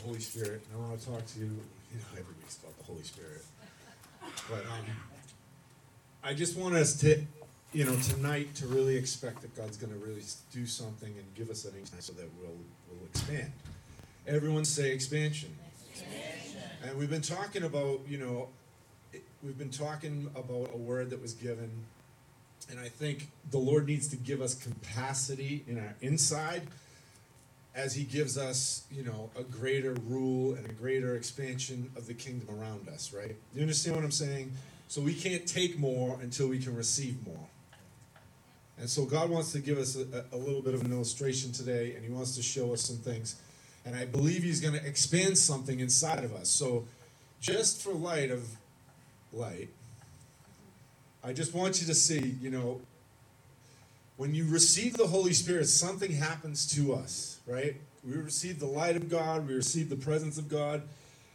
Holy Spirit, and I want to talk to you. You know, every week's about the Holy Spirit, but um, I just want us to, you know, tonight to really expect that God's going to really do something and give us an so that we'll we'll expand. Everyone say expansion. expansion. And we've been talking about, you know, we've been talking about a word that was given, and I think the Lord needs to give us capacity in our inside as he gives us, you know, a greater rule and a greater expansion of the kingdom around us, right? You understand what I'm saying? So we can't take more until we can receive more. And so God wants to give us a, a little bit of an illustration today, and he wants to show us some things. And I believe he's going to expand something inside of us. So just for light of light, I just want you to see, you know, when you receive the Holy Spirit, something happens to us, right? We receive the light of God, we receive the presence of God,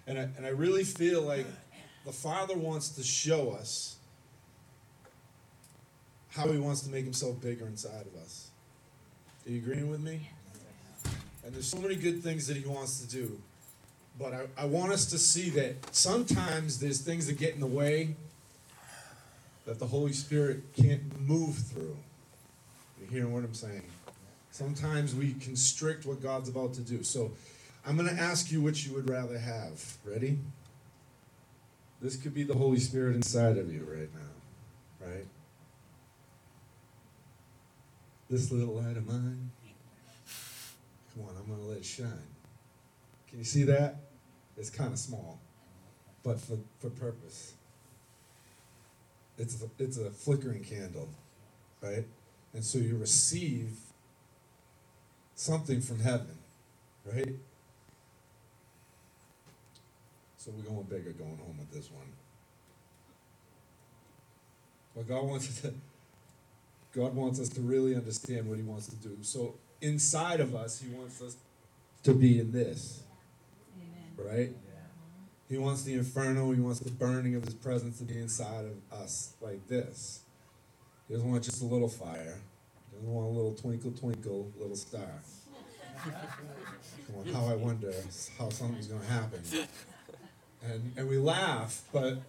and I, and I really feel like the Father wants to show us how He wants to make Himself bigger inside of us. Are you agreeing with me? And there's so many good things that He wants to do. But I, I want us to see that sometimes there's things that get in the way that the Holy Spirit can't move through. Hearing what I'm saying? Sometimes we constrict what God's about to do. So I'm going to ask you which you would rather have. Ready? This could be the Holy Spirit inside of you right now, right? This little light of mine. Come on, I'm going to let it shine. Can you see that? It's kind of small, but for, for purpose. It's a, it's a flickering candle, right? And so you receive something from heaven, right? So we're going big or going home with this one. But God wants to God wants us to really understand what he wants to do. So inside of us, he wants us to be in this. Amen. Right? He wants the inferno, he wants the burning of his presence to be inside of us like this. He doesn't want just a little fire. He doesn't want a little twinkle, twinkle, little star. Come on, how I wonder how something's going to happen. And, and we laugh, but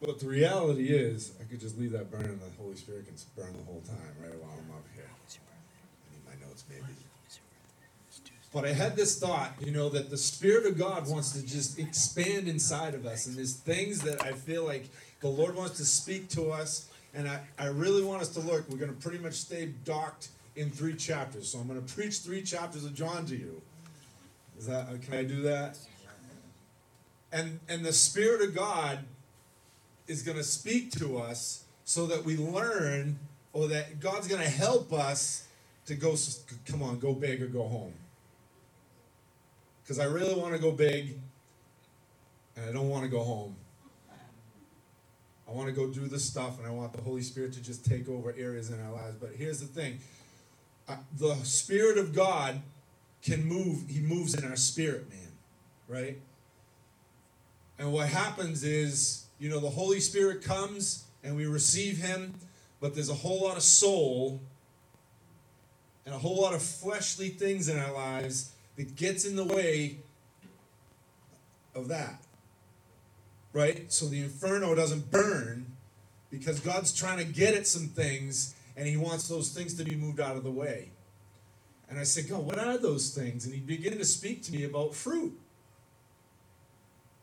but the reality is, I could just leave that burning, and the Holy Spirit can burn the whole time, right, while I'm up here. I need my notes, maybe. But I had this thought, you know, that the Spirit of God wants to just expand inside of us. And there's things that I feel like the Lord wants to speak to us and I, I really want us to look. We're going to pretty much stay docked in three chapters. So I'm going to preach three chapters of John to you. Is that uh, can I do that? And and the Spirit of God is going to speak to us so that we learn, or that God's going to help us to go. Come on, go big or go home. Because I really want to go big, and I don't want to go home. I want to go do this stuff and I want the Holy Spirit to just take over areas in our lives. But here's the thing the Spirit of God can move, He moves in our spirit, man, right? And what happens is, you know, the Holy Spirit comes and we receive Him, but there's a whole lot of soul and a whole lot of fleshly things in our lives that gets in the way of that right? So the inferno doesn't burn because God's trying to get at some things and he wants those things to be moved out of the way. And I said, God, what are those things? And he began to speak to me about fruit.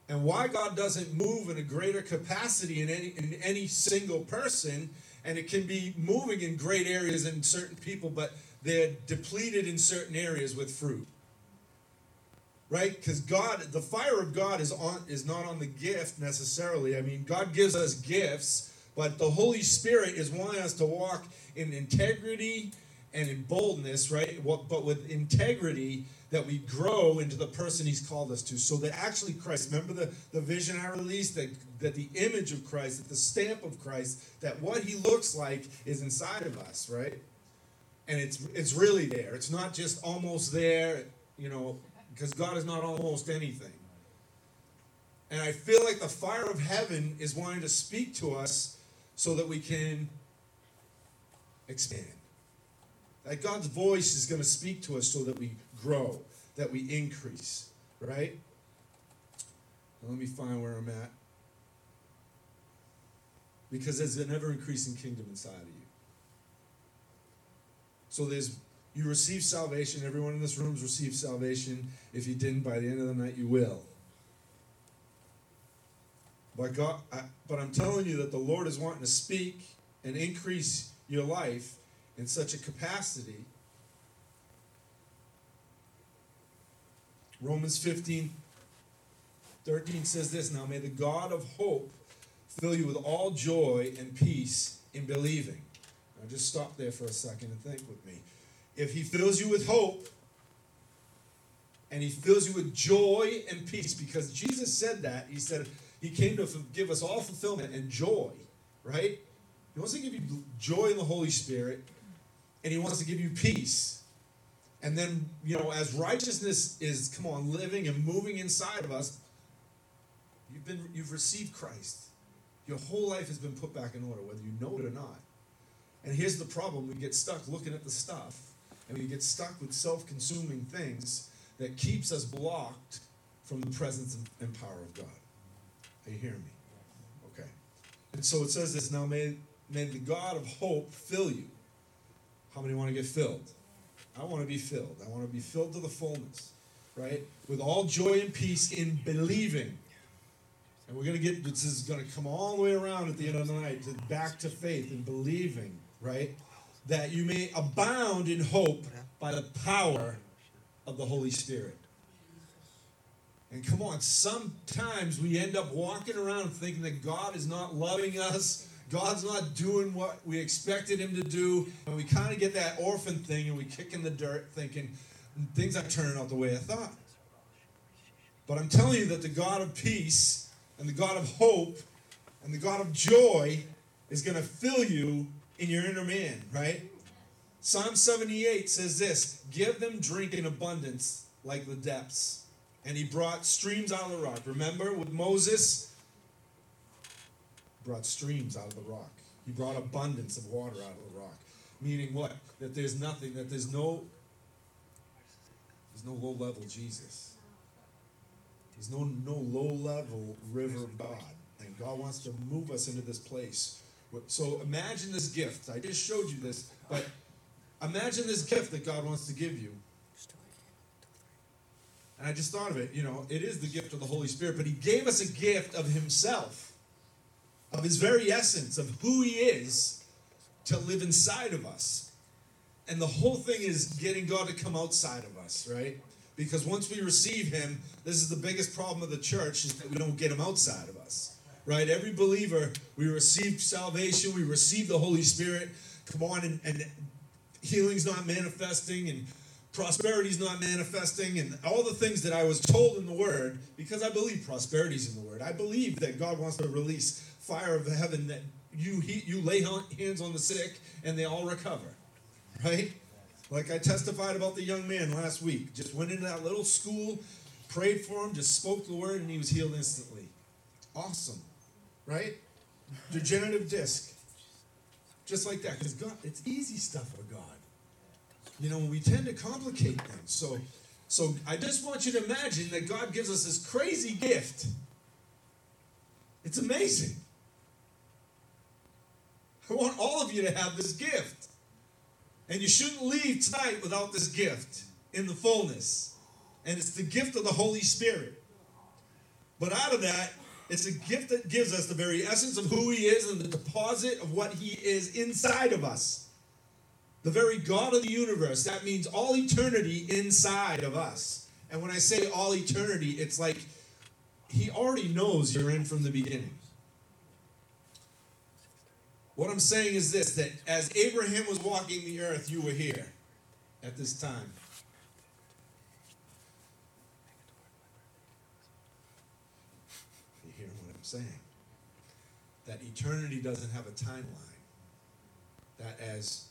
And why God doesn't move in a greater capacity in any in any single person, and it can be moving in great areas in certain people, but they're depleted in certain areas with fruit right? Because god the fire of god is on is not on the gift necessarily. I mean god gives us gifts but the holy spirit is wanting us to walk in integrity and in boldness right? But with integrity that we grow into the person he's called us to. So that actually christ remember the, the vision i released that, that the image of christ that the stamp of christ that what he looks like is inside of us right? And it's it's really there. It's not just almost there you know because God is not almost anything. And I feel like the fire of heaven is wanting to speak to us so that we can expand. That God's voice is going to speak to us so that we grow, that we increase. right? Now let me find where I'm at. Because there's an ever increasing kingdom inside of you. So there's you receive salvation. Everyone in this room's received salvation. If you didn't, by the end of the night, you will. But God, I, but I'm telling you that the Lord is wanting to speak and increase your life in such a capacity. Romans 15, 13 says this Now may the God of hope fill you with all joy and peace in believing. Now just stop there for a second and think with me. If he fills you with hope, and he fills you with joy and peace, because Jesus said that, he said he came to give us all fulfillment and joy, right? He wants to give you joy in the Holy Spirit, and he wants to give you peace. And then, you know, as righteousness is, come on, living and moving inside of us, you've been you've received Christ. Your whole life has been put back in order, whether you know it or not. And here's the problem we get stuck looking at the stuff, and we get stuck with self consuming things that keeps us blocked from the presence and power of God. Are you hearing me? Okay. And so it says this now may, may the God of hope fill you. How many want to get filled? I want to be filled. I want to be filled to the fullness, right? With all joy and peace in believing and we're going to get, this is going to come all the way around at the end of the night, to back to faith and believing, right? That you may abound in hope by the power of the Holy Spirit. And come on, sometimes we end up walking around thinking that God is not loving us, God's not doing what we expected Him to do, and we kind of get that orphan thing and we kick in the dirt thinking things aren't turning out the way I thought. But I'm telling you that the God of peace and the God of hope and the God of joy is going to fill you in your inner man, right? Psalm 78 says this Give them drink in abundance like the depths. And he brought streams out of the rock. Remember with Moses? Brought streams out of the rock. He brought abundance of water out of the rock. Meaning what? That there's nothing, that there's no there's no low level Jesus. There's no, no low level river of God. And God wants to move us into this place. So imagine this gift. I just showed you this, but imagine this gift that God wants to give you. And I just thought of it, you know, it is the gift of the Holy Spirit, but He gave us a gift of Himself, of His very essence, of who He is to live inside of us. And the whole thing is getting God to come outside of us, right? Because once we receive him, this is the biggest problem of the church is that we don't get him outside of us. Right? Every believer, we receive salvation, we receive the Holy Spirit. Come on, and, and healing's not manifesting, and prosperity's not manifesting, and all the things that I was told in the Word, because I believe prosperity's in the Word. I believe that God wants to release fire of heaven that you you lay hands on the sick and they all recover. Right? Like I testified about the young man last week. Just went into that little school, prayed for him, just spoke the word, and he was healed instantly. Awesome. Right? Degenerative disc. Just like that. Because God, it's easy stuff for God. You know, we tend to complicate things. So so I just want you to imagine that God gives us this crazy gift. It's amazing. I want all of you to have this gift. And you shouldn't leave tonight without this gift in the fullness. And it's the gift of the Holy Spirit. But out of that, it's a gift that gives us the very essence of who He is and the deposit of what He is inside of us. The very God of the universe. That means all eternity inside of us. And when I say all eternity, it's like He already knows you're in from the beginning. What I'm saying is this that as Abraham was walking the earth, you were here at this time. You hear what I'm saying? That eternity doesn't have a timeline. That as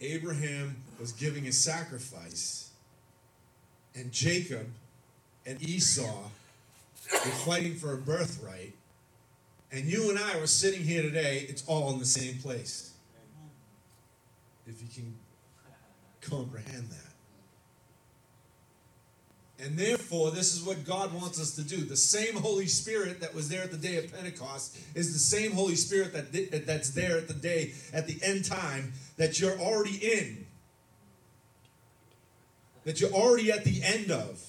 Abraham was giving his sacrifice, and Jacob and Esau were fighting for a birthright, and you and I were sitting here today, it's all in the same place. If you can comprehend that. And therefore, this is what God wants us to do. The same Holy Spirit that was there at the day of Pentecost is the same Holy Spirit that that's there at the day at the end time that you're already in. That you're already at the end of.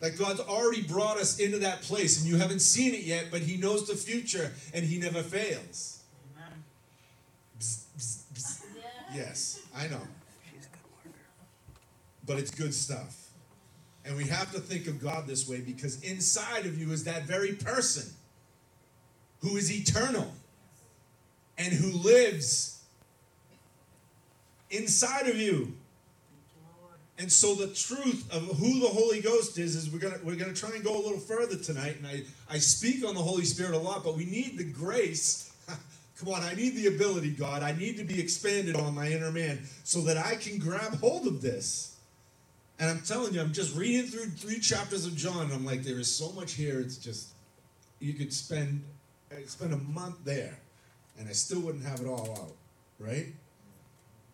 That God's already brought us into that place and you haven't seen it yet, but He knows the future and He never fails. Bzz, bzz, bzz. Yes, I know. But it's good stuff. And we have to think of God this way because inside of you is that very person who is eternal and who lives inside of you. And so the truth of who the Holy Ghost is is we're gonna we're gonna try and go a little further tonight. And I, I speak on the Holy Spirit a lot, but we need the grace. Come on, I need the ability, God. I need to be expanded on my inner man so that I can grab hold of this. And I'm telling you, I'm just reading through three chapters of John, and I'm like, there is so much here. It's just you could spend eh, spend a month there, and I still wouldn't have it all out, right?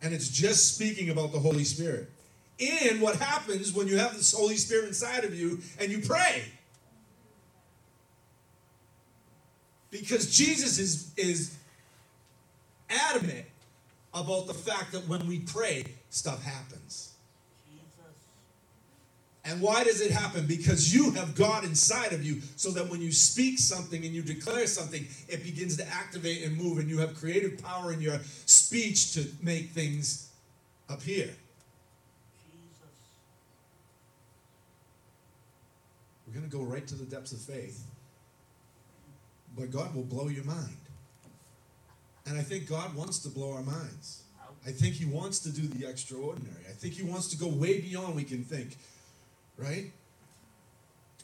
And it's just speaking about the Holy Spirit and what happens when you have this Holy Spirit inside of you and you pray. Because Jesus is, is adamant about the fact that when we pray, stuff happens. And why does it happen? Because you have God inside of you, so that when you speak something and you declare something, it begins to activate and move, and you have creative power in your speech to make things appear. We're going to go right to the depths of faith. But God will blow your mind. And I think God wants to blow our minds. I think He wants to do the extraordinary. I think He wants to go way beyond we can think. Right?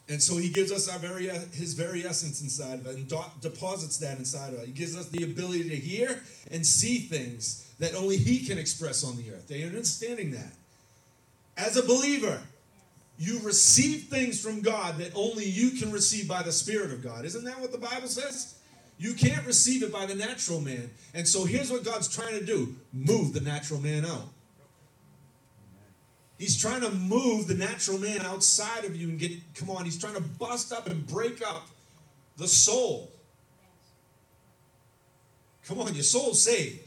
And so He gives us our very His very essence inside of it and deposits that inside of it. He gives us the ability to hear and see things that only He can express on the earth. They understanding that. As a believer, you receive things from God that only you can receive by the Spirit of God. Isn't that what the Bible says? You can't receive it by the natural man. And so here's what God's trying to do move the natural man out. He's trying to move the natural man outside of you and get, come on, he's trying to bust up and break up the soul. Come on, your soul's saved.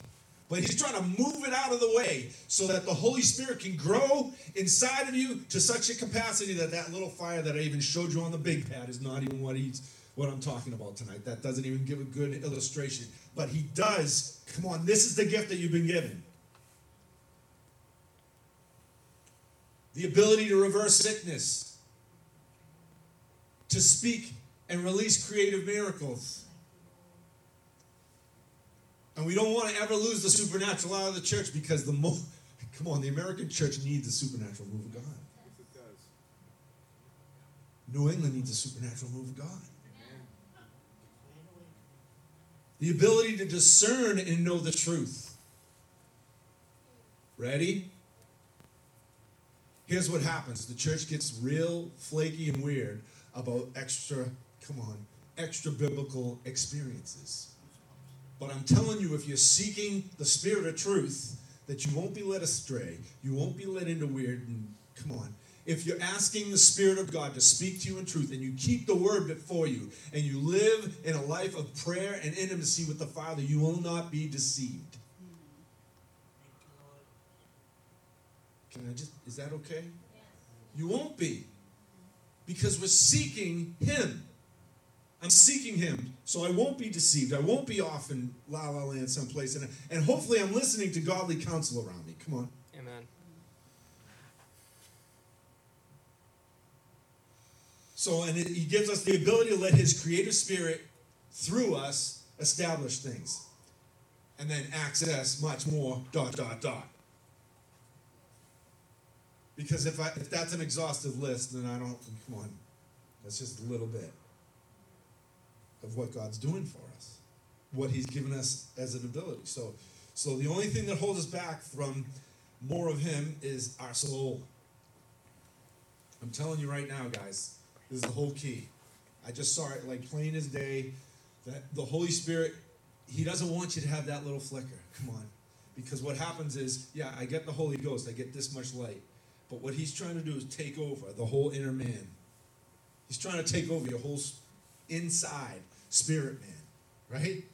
But he's trying to move it out of the way so that the Holy Spirit can grow inside of you to such a capacity that that little fire that I even showed you on the big pad is not even what he's what I'm talking about tonight. That doesn't even give a good illustration. But he does. Come on, this is the gift that you've been given. The ability to reverse sickness, to speak and release creative miracles and we don't want to ever lose the supernatural out of the church because the mo come on, the American church needs a supernatural move of God. New England needs a supernatural move of God. The ability to discern and know the truth. Ready? Here's what happens the church gets real flaky and weird about extra, come on, extra biblical experiences. But I'm telling you, if you're seeking the spirit of truth, that you won't be led astray. You won't be led into weird. And come on. If you're asking the Spirit of God to speak to you in truth and you keep the word before you and you live in a life of prayer and intimacy with the Father, you will not be deceived. Can I just, is that okay? You won't be. Because we're seeking Him. I'm seeking him so I won't be deceived. I won't be off in la la land someplace. And, and hopefully I'm listening to godly counsel around me. Come on. Amen. So, and it, he gives us the ability to let his creative spirit through us establish things. And then access much more, dot, dot, dot. Because if, I, if that's an exhaustive list, then I don't, come on, that's just a little bit of what God's doing for us, what He's given us as an ability. So, so the only thing that holds us back from more of Him is our soul. I'm telling you right now, guys, this is the whole key. I just saw it like plain as day that the Holy Spirit, He doesn't want you to have that little flicker. Come on. Because what happens is, yeah, I get the Holy Ghost, I get this much light. But what he's trying to do is take over the whole inner man. He's trying to take over your whole inside spirit man, right?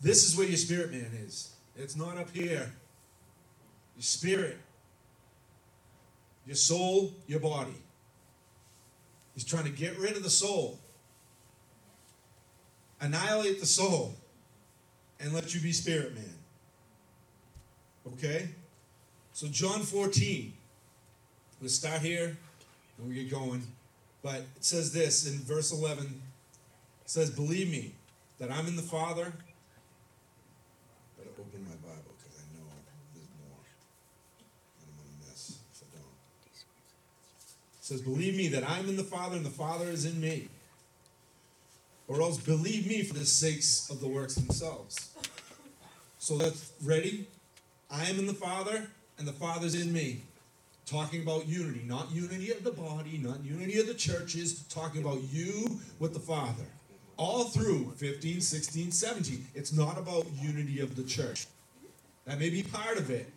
This is where your spirit man is. It's not up here. Your spirit, your soul, your body. He's trying to get rid of the soul, annihilate the soul, and let you be spirit man. Okay? So, John 14. Let's start here and we get going. But it says this in verse 11 it says, Believe me that I'm in the Father. Better open my Bible because I know there's more. And I'm going to miss if I don't. It says, Believe me that I'm in the Father and the Father is in me. Or else believe me for the sakes of the works themselves. So that's ready. I am in the Father and the Father's in me talking about unity, not unity of the body, not unity of the churches, talking about you with the Father. All through 15, 16, 17. It's not about unity of the church. That may be part of it.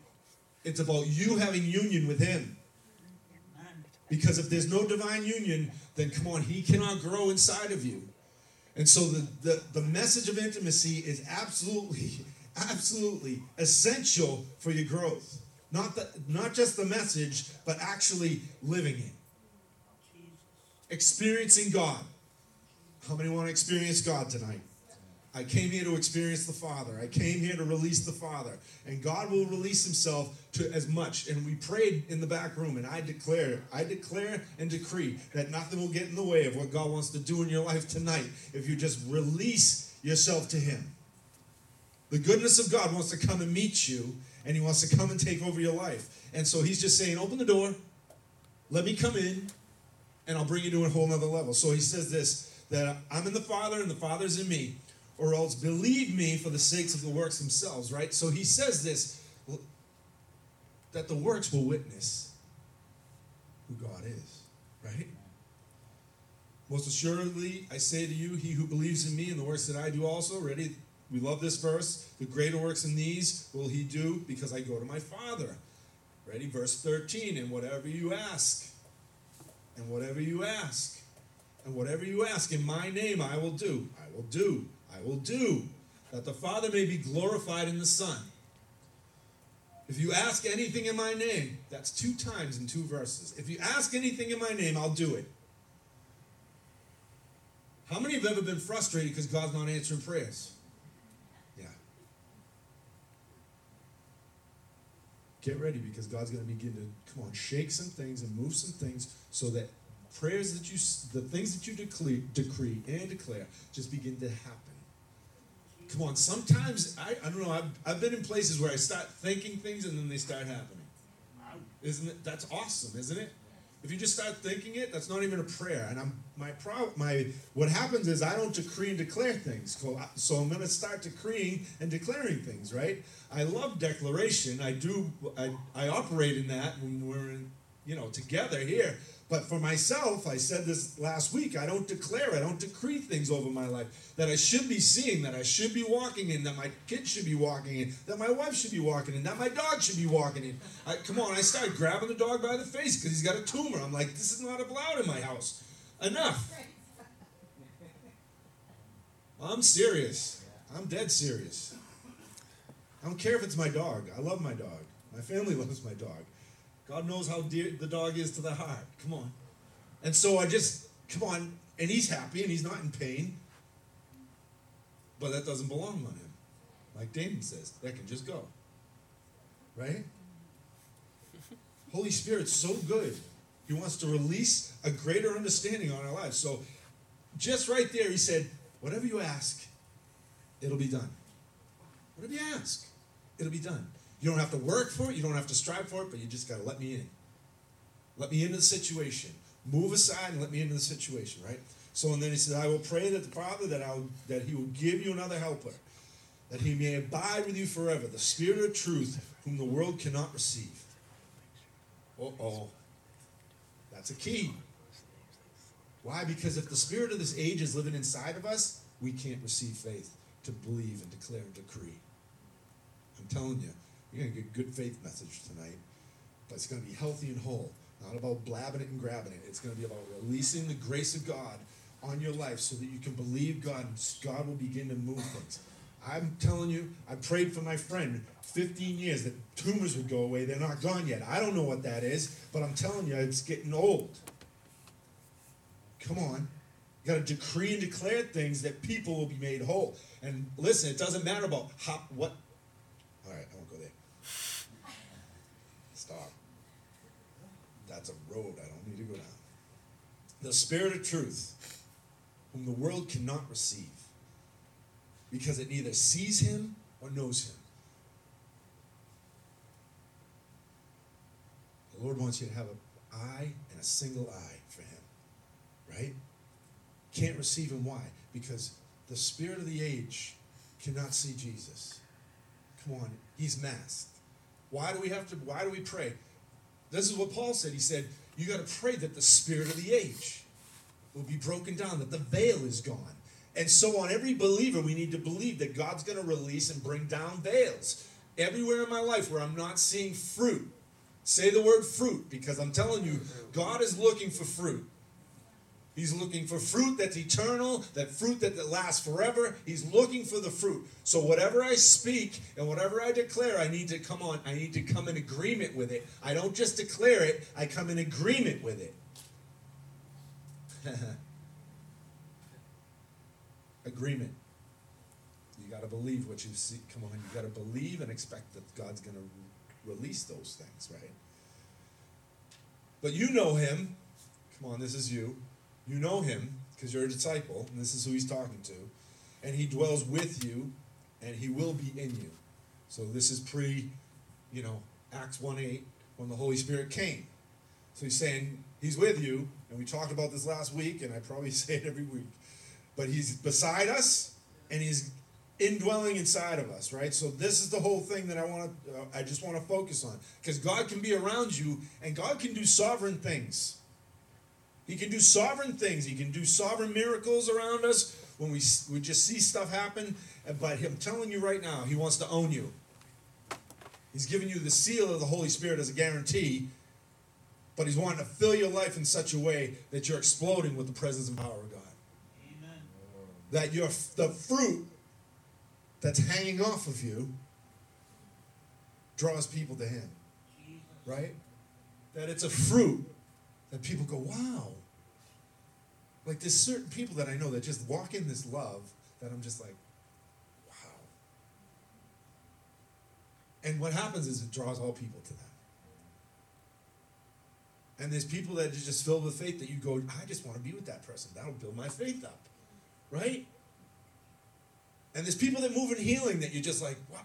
It's about you having union with Him. Because if there's no divine union, then come on, He cannot grow inside of you. And so the, the, the message of intimacy is absolutely, absolutely essential for your growth. Not, the, not just the message, but actually living it. Experiencing God. How many want to experience God tonight? I came here to experience the Father. I came here to release the Father. And God will release Himself to as much. And we prayed in the back room, and I declare, I declare and decree that nothing will get in the way of what God wants to do in your life tonight if you just release yourself to Him. The goodness of God wants to come and meet you and he wants to come and take over your life. And so he's just saying, open the door, let me come in, and I'll bring you to a whole nother level. So he says this that I'm in the Father and the Father's in me, or else believe me for the sakes of the works themselves, right? So he says this that the works will witness who God is, right? Most assuredly, I say to you, he who believes in me and the works that I do also, ready? We love this verse. The greater works than these will he do because I go to my Father. Ready? Verse 13. And whatever you ask, and whatever you ask, and whatever you ask in my name, I will do. I will do. I will do. That the Father may be glorified in the Son. If you ask anything in my name, that's two times in two verses. If you ask anything in my name, I'll do it. How many have ever been frustrated because God's not answering prayers? Get ready because God's going to begin to come on, shake some things and move some things so that prayers that you, the things that you decree, decree and declare, just begin to happen. Come on, sometimes I, I don't know. I've, I've been in places where I start thinking things and then they start happening. Isn't it? That's awesome, isn't it? If you just start thinking it, that's not even a prayer. And I'm my pro my what happens is I don't decree and declare things. So I'm going to start decreeing and declaring things, right? I love declaration. I do. I, I operate in that when we're in, you know together here. But for myself, I said this last week, I don't declare, I don't decree things over my life that I should be seeing, that I should be walking in, that my kids should be walking in, that my wife should be walking in, that my dog should be walking in. I, come on, I start grabbing the dog by the face because he's got a tumor. I'm like, this is not allowed in my house. Enough. I'm serious. I'm dead serious. I don't care if it's my dog. I love my dog. My family loves my dog. God knows how dear the dog is to the heart. Come on. And so I just, come on, and he's happy and he's not in pain. But that doesn't belong on him. Like Damon says, that can just go. Right? Holy Spirit's so good. He wants to release a greater understanding on our lives. So, just right there, he said, Whatever you ask, it'll be done. Whatever you ask, it'll be done. You don't have to work for it, you don't have to strive for it, but you just got to let me in. Let me into the situation. Move aside and let me into the situation, right? So and then he said, I will pray that the Father that I'll that he will give you another helper, that he may abide with you forever, the Spirit of truth, whom the world cannot receive. Uh-oh. That's a key. Why? Because if the spirit of this age is living inside of us, we can't receive faith to believe and declare and decree. I'm telling you, you're going to get a good faith message tonight, but it's going to be healthy and whole. Not about blabbing it and grabbing it. It's going to be about releasing the grace of God on your life so that you can believe God and God will begin to move things. I'm telling you, I prayed for my friend 15 years that tumors would go away. They're not gone yet. I don't know what that is, but I'm telling you, it's getting old. Come on. You got to decree and declare things that people will be made whole. And listen, it doesn't matter about how, what. All right, I won't go there. Stop. That's a road I don't need to go down. The Spirit of truth, whom the world cannot receive, because it neither sees him or knows him. The Lord wants you to have an eye and a single eye right? Can't receive him. Why? Because the spirit of the age cannot see Jesus. Come on, he's masked. Why do we have to, why do we pray? This is what Paul said. He said, You got to pray that the spirit of the age will be broken down, that the veil is gone. And so, on every believer, we need to believe that God's going to release and bring down veils. Everywhere in my life where I'm not seeing fruit, say the word fruit because I'm telling you, God is looking for fruit. He's looking for fruit that's eternal, that fruit that, that lasts forever. He's looking for the fruit. So whatever I speak and whatever I declare, I need to come on, I need to come in agreement with it. I don't just declare it, I come in agreement with it. agreement. You got to believe what you see. Come on, you got to believe and expect that God's going to release those things, right? But you know him. Come on, this is you. You know him because you're a disciple, and this is who he's talking to. And he dwells with you, and he will be in you. So this is pre, you know, Acts 1 8, when the Holy Spirit came. So he's saying he's with you, and we talked about this last week, and I probably say it every week. But he's beside us, and he's indwelling inside of us, right? So this is the whole thing that I want to, uh, I just want to focus on, because God can be around you, and God can do sovereign things. He can do sovereign things. He can do sovereign miracles around us when we, we just see stuff happen. But I'm telling you right now, He wants to own you. He's giving you the seal of the Holy Spirit as a guarantee, but He's wanting to fill your life in such a way that you're exploding with the presence and power of God. Amen. That your the fruit that's hanging off of you draws people to Him. Right? That it's a fruit that people go, wow. Like there's certain people that I know that just walk in this love that I'm just like, wow. And what happens is it draws all people to them. And there's people that are just filled with faith that you go, I just want to be with that person. That'll build my faith up. Right? And there's people that move in healing that you're just like, wow,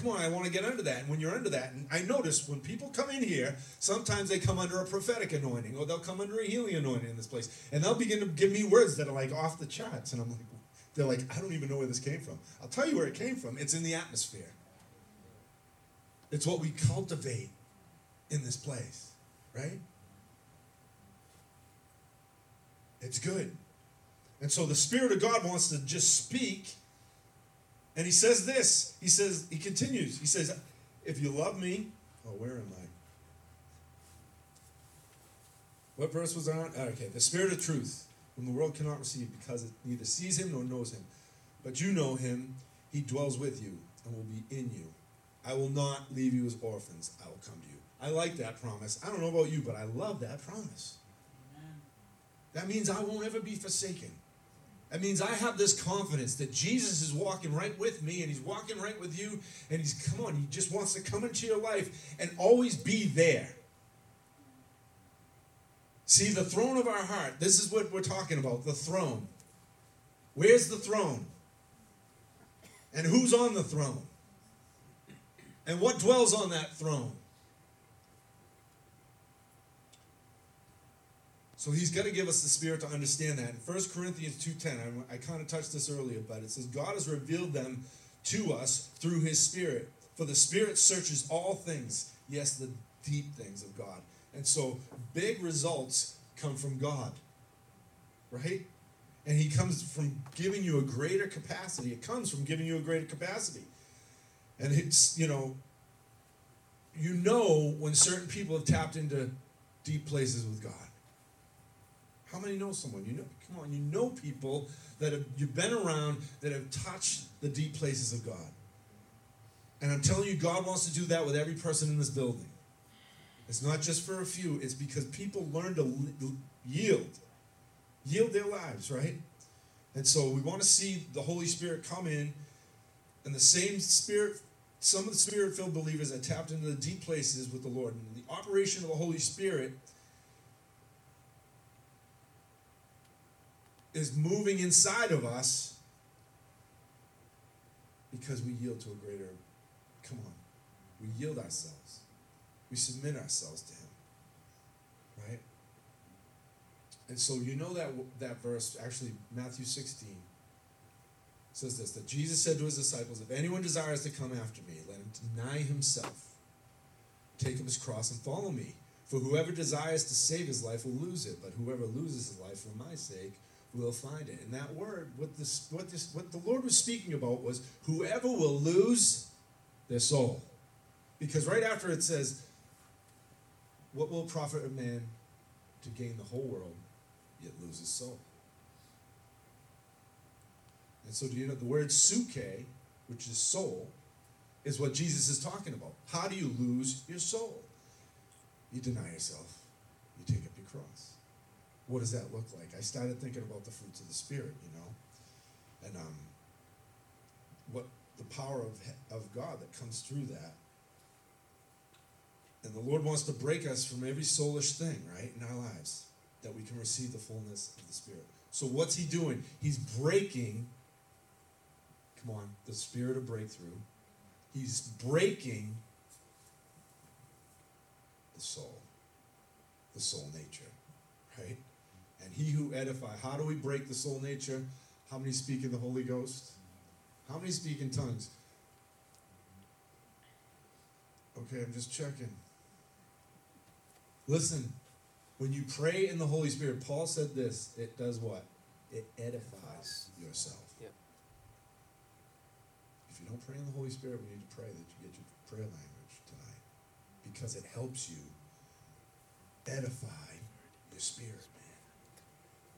come on, I want to get under that. And when you're under that, and I notice when people come in here, sometimes they come under a prophetic anointing or they'll come under a healing anointing in this place. And they'll begin to give me words that are like off the charts. And I'm like, they're like, I don't even know where this came from. I'll tell you where it came from. It's in the atmosphere. It's what we cultivate in this place, right? It's good. And so the Spirit of God wants to just speak and he says this. He says, he continues. He says, if you love me, oh, where am I? What verse was on? Oh, ah, okay, the spirit of truth, whom the world cannot receive because it neither sees him nor knows him. But you know him, he dwells with you and will be in you. I will not leave you as orphans, I will come to you. I like that promise. I don't know about you, but I love that promise. Amen. That means I won't ever be forsaken. That means I have this confidence that Jesus is walking right with me and he's walking right with you. And he's, come on, he just wants to come into your life and always be there. See, the throne of our heart, this is what we're talking about the throne. Where's the throne? And who's on the throne? And what dwells on that throne? So he's got to give us the spirit to understand that. In 1 Corinthians 2.10, I, I kind of touched this earlier, but it says, God has revealed them to us through his spirit. For the spirit searches all things, yes, the deep things of God. And so big results come from God, right? And he comes from giving you a greater capacity. It comes from giving you a greater capacity. And it's, you know, you know when certain people have tapped into deep places with God? How many know someone? You know, come on, you know people that have you've been around that have touched the deep places of God. And I'm telling you, God wants to do that with every person in this building. It's not just for a few, it's because people learn to yield, yield their lives, right? And so we want to see the Holy Spirit come in, and the same Spirit, some of the Spirit filled believers that tapped into the deep places with the Lord. And the operation of the Holy Spirit is moving inside of us because we yield to a greater, come on, we yield ourselves, we submit ourselves to Him, right? And so you know that that verse, actually Matthew 16 says this that Jesus said to his disciples, If anyone desires to come after me, let him deny himself, take up his cross, and follow me. For whoever desires to save his life will lose it, but whoever loses his life for my sake will find it. And that word, what this, what this, what the Lord was speaking about was whoever will lose their soul. Because right after it says, What will profit a man to gain the whole world yet lose his soul? And so, do you know the word psuche, which is soul, is what Jesus is talking about. How do you lose your soul? You deny yourself, you take up your cross. What does that look like? I started thinking about the fruits of the Spirit, you know, and um, what the power of, of God that comes through that. And the Lord wants to break us from every soulish thing, right, in our lives, that we can receive the fullness of the Spirit. So, what's He doing? He's breaking, come on, the spirit of breakthrough. He's breaking the soul, the soul nature, right? And he who edify. How do we break the soul nature? How many speak in the Holy Ghost? How many speak in tongues? Okay, I'm just checking. Listen, when you pray in the Holy Spirit, Paul said this it does what? It edifies yourself. Yep. If you don't pray in the Holy Spirit, we need to pray that you get your prayer language tonight because it helps you edify your spirit.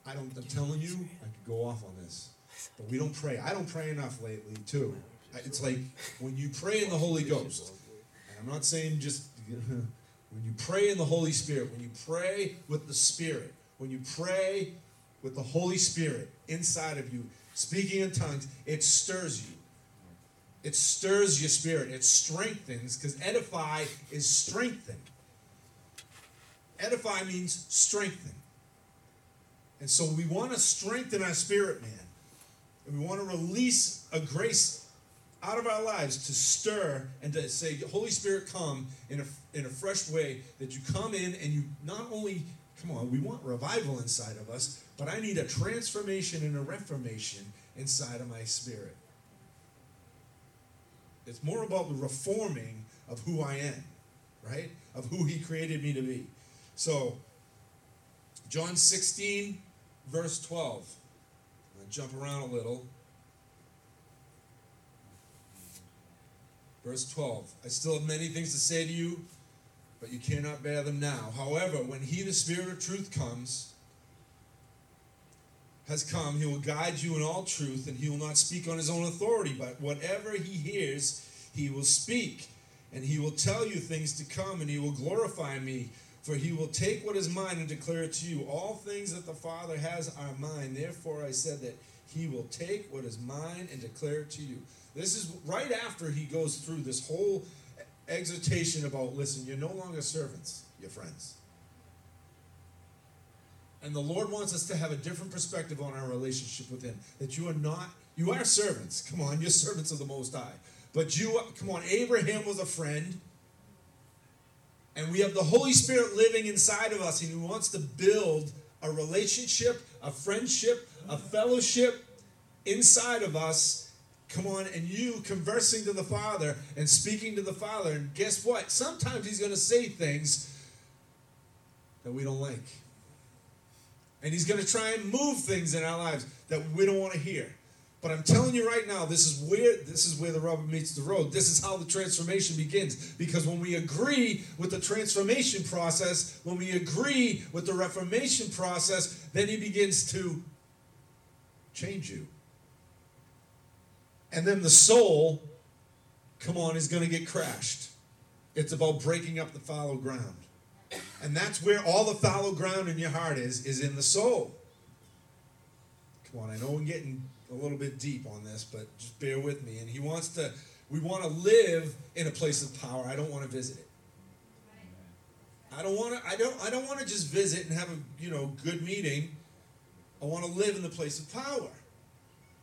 I don't, I'm telling you, I could go off on this, but we don't pray. I don't pray enough lately, too. It's like when you pray in the Holy Ghost, and I'm not saying just when you pray in the Holy Spirit, when you pray with the Spirit, when you pray with the Holy Spirit inside of you, speaking in tongues, it stirs you. It stirs your spirit. It strengthens, because edify is strengthen. Edify means strengthen. And so we want to strengthen our spirit, man. And we want to release a grace out of our lives to stir and to say, Holy Spirit, come in a, in a fresh way, that you come in and you not only, come on, we want revival inside of us, but I need a transformation and a reformation inside of my spirit. It's more about the reforming of who I am, right? Of who He created me to be. So, John 16, verse 12. I'm going to jump around a little. Verse 12 I still have many things to say to you, but you cannot bear them now. However, when He, the Spirit of truth, comes, has come, He will guide you in all truth, and He will not speak on His own authority, but whatever He hears, He will speak. And He will tell you things to come, and He will glorify me. For he will take what is mine and declare it to you. All things that the Father has are mine. Therefore, I said that he will take what is mine and declare it to you. This is right after he goes through this whole exhortation about listen, you're no longer servants, you're friends. And the Lord wants us to have a different perspective on our relationship with Him. That you are not, you are servants. Come on, you're servants of the Most High. But you, come on, Abraham was a friend. And we have the Holy Spirit living inside of us, and He wants to build a relationship, a friendship, a fellowship inside of us. Come on, and you conversing to the Father and speaking to the Father. And guess what? Sometimes He's going to say things that we don't like. And He's going to try and move things in our lives that we don't want to hear. But I'm telling you right now, this is where this is where the rubber meets the road. This is how the transformation begins. Because when we agree with the transformation process, when we agree with the reformation process, then he begins to change you. And then the soul, come on, is going to get crashed. It's about breaking up the fallow ground. And that's where all the fallow ground in your heart is, is in the soul. Come on, I know I'm getting a little bit deep on this, but just bear with me. And he wants to, we want to live in a place of power. I don't want to visit it. I don't want to. I don't. I don't want to just visit and have a you know good meeting. I want to live in the place of power.